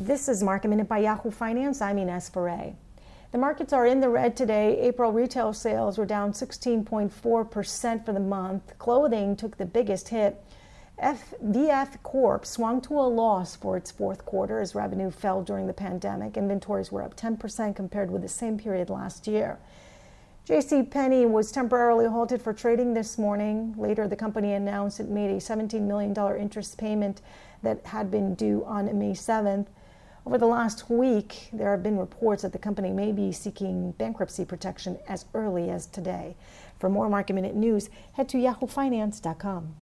This is Market Minute by Yahoo Finance. I'm Ines Ferre. The markets are in the red today. April retail sales were down 16.4% for the month. Clothing took the biggest hit. VF Corp swung to a loss for its fourth quarter as revenue fell during the pandemic. Inventories were up 10% compared with the same period last year. J.C. Penney was temporarily halted for trading this morning. Later, the company announced it made a $17 million interest payment that had been due on May 7th. Over the last week, there have been reports that the company may be seeking bankruptcy protection as early as today. For more market minute news, head to yahoofinance.com.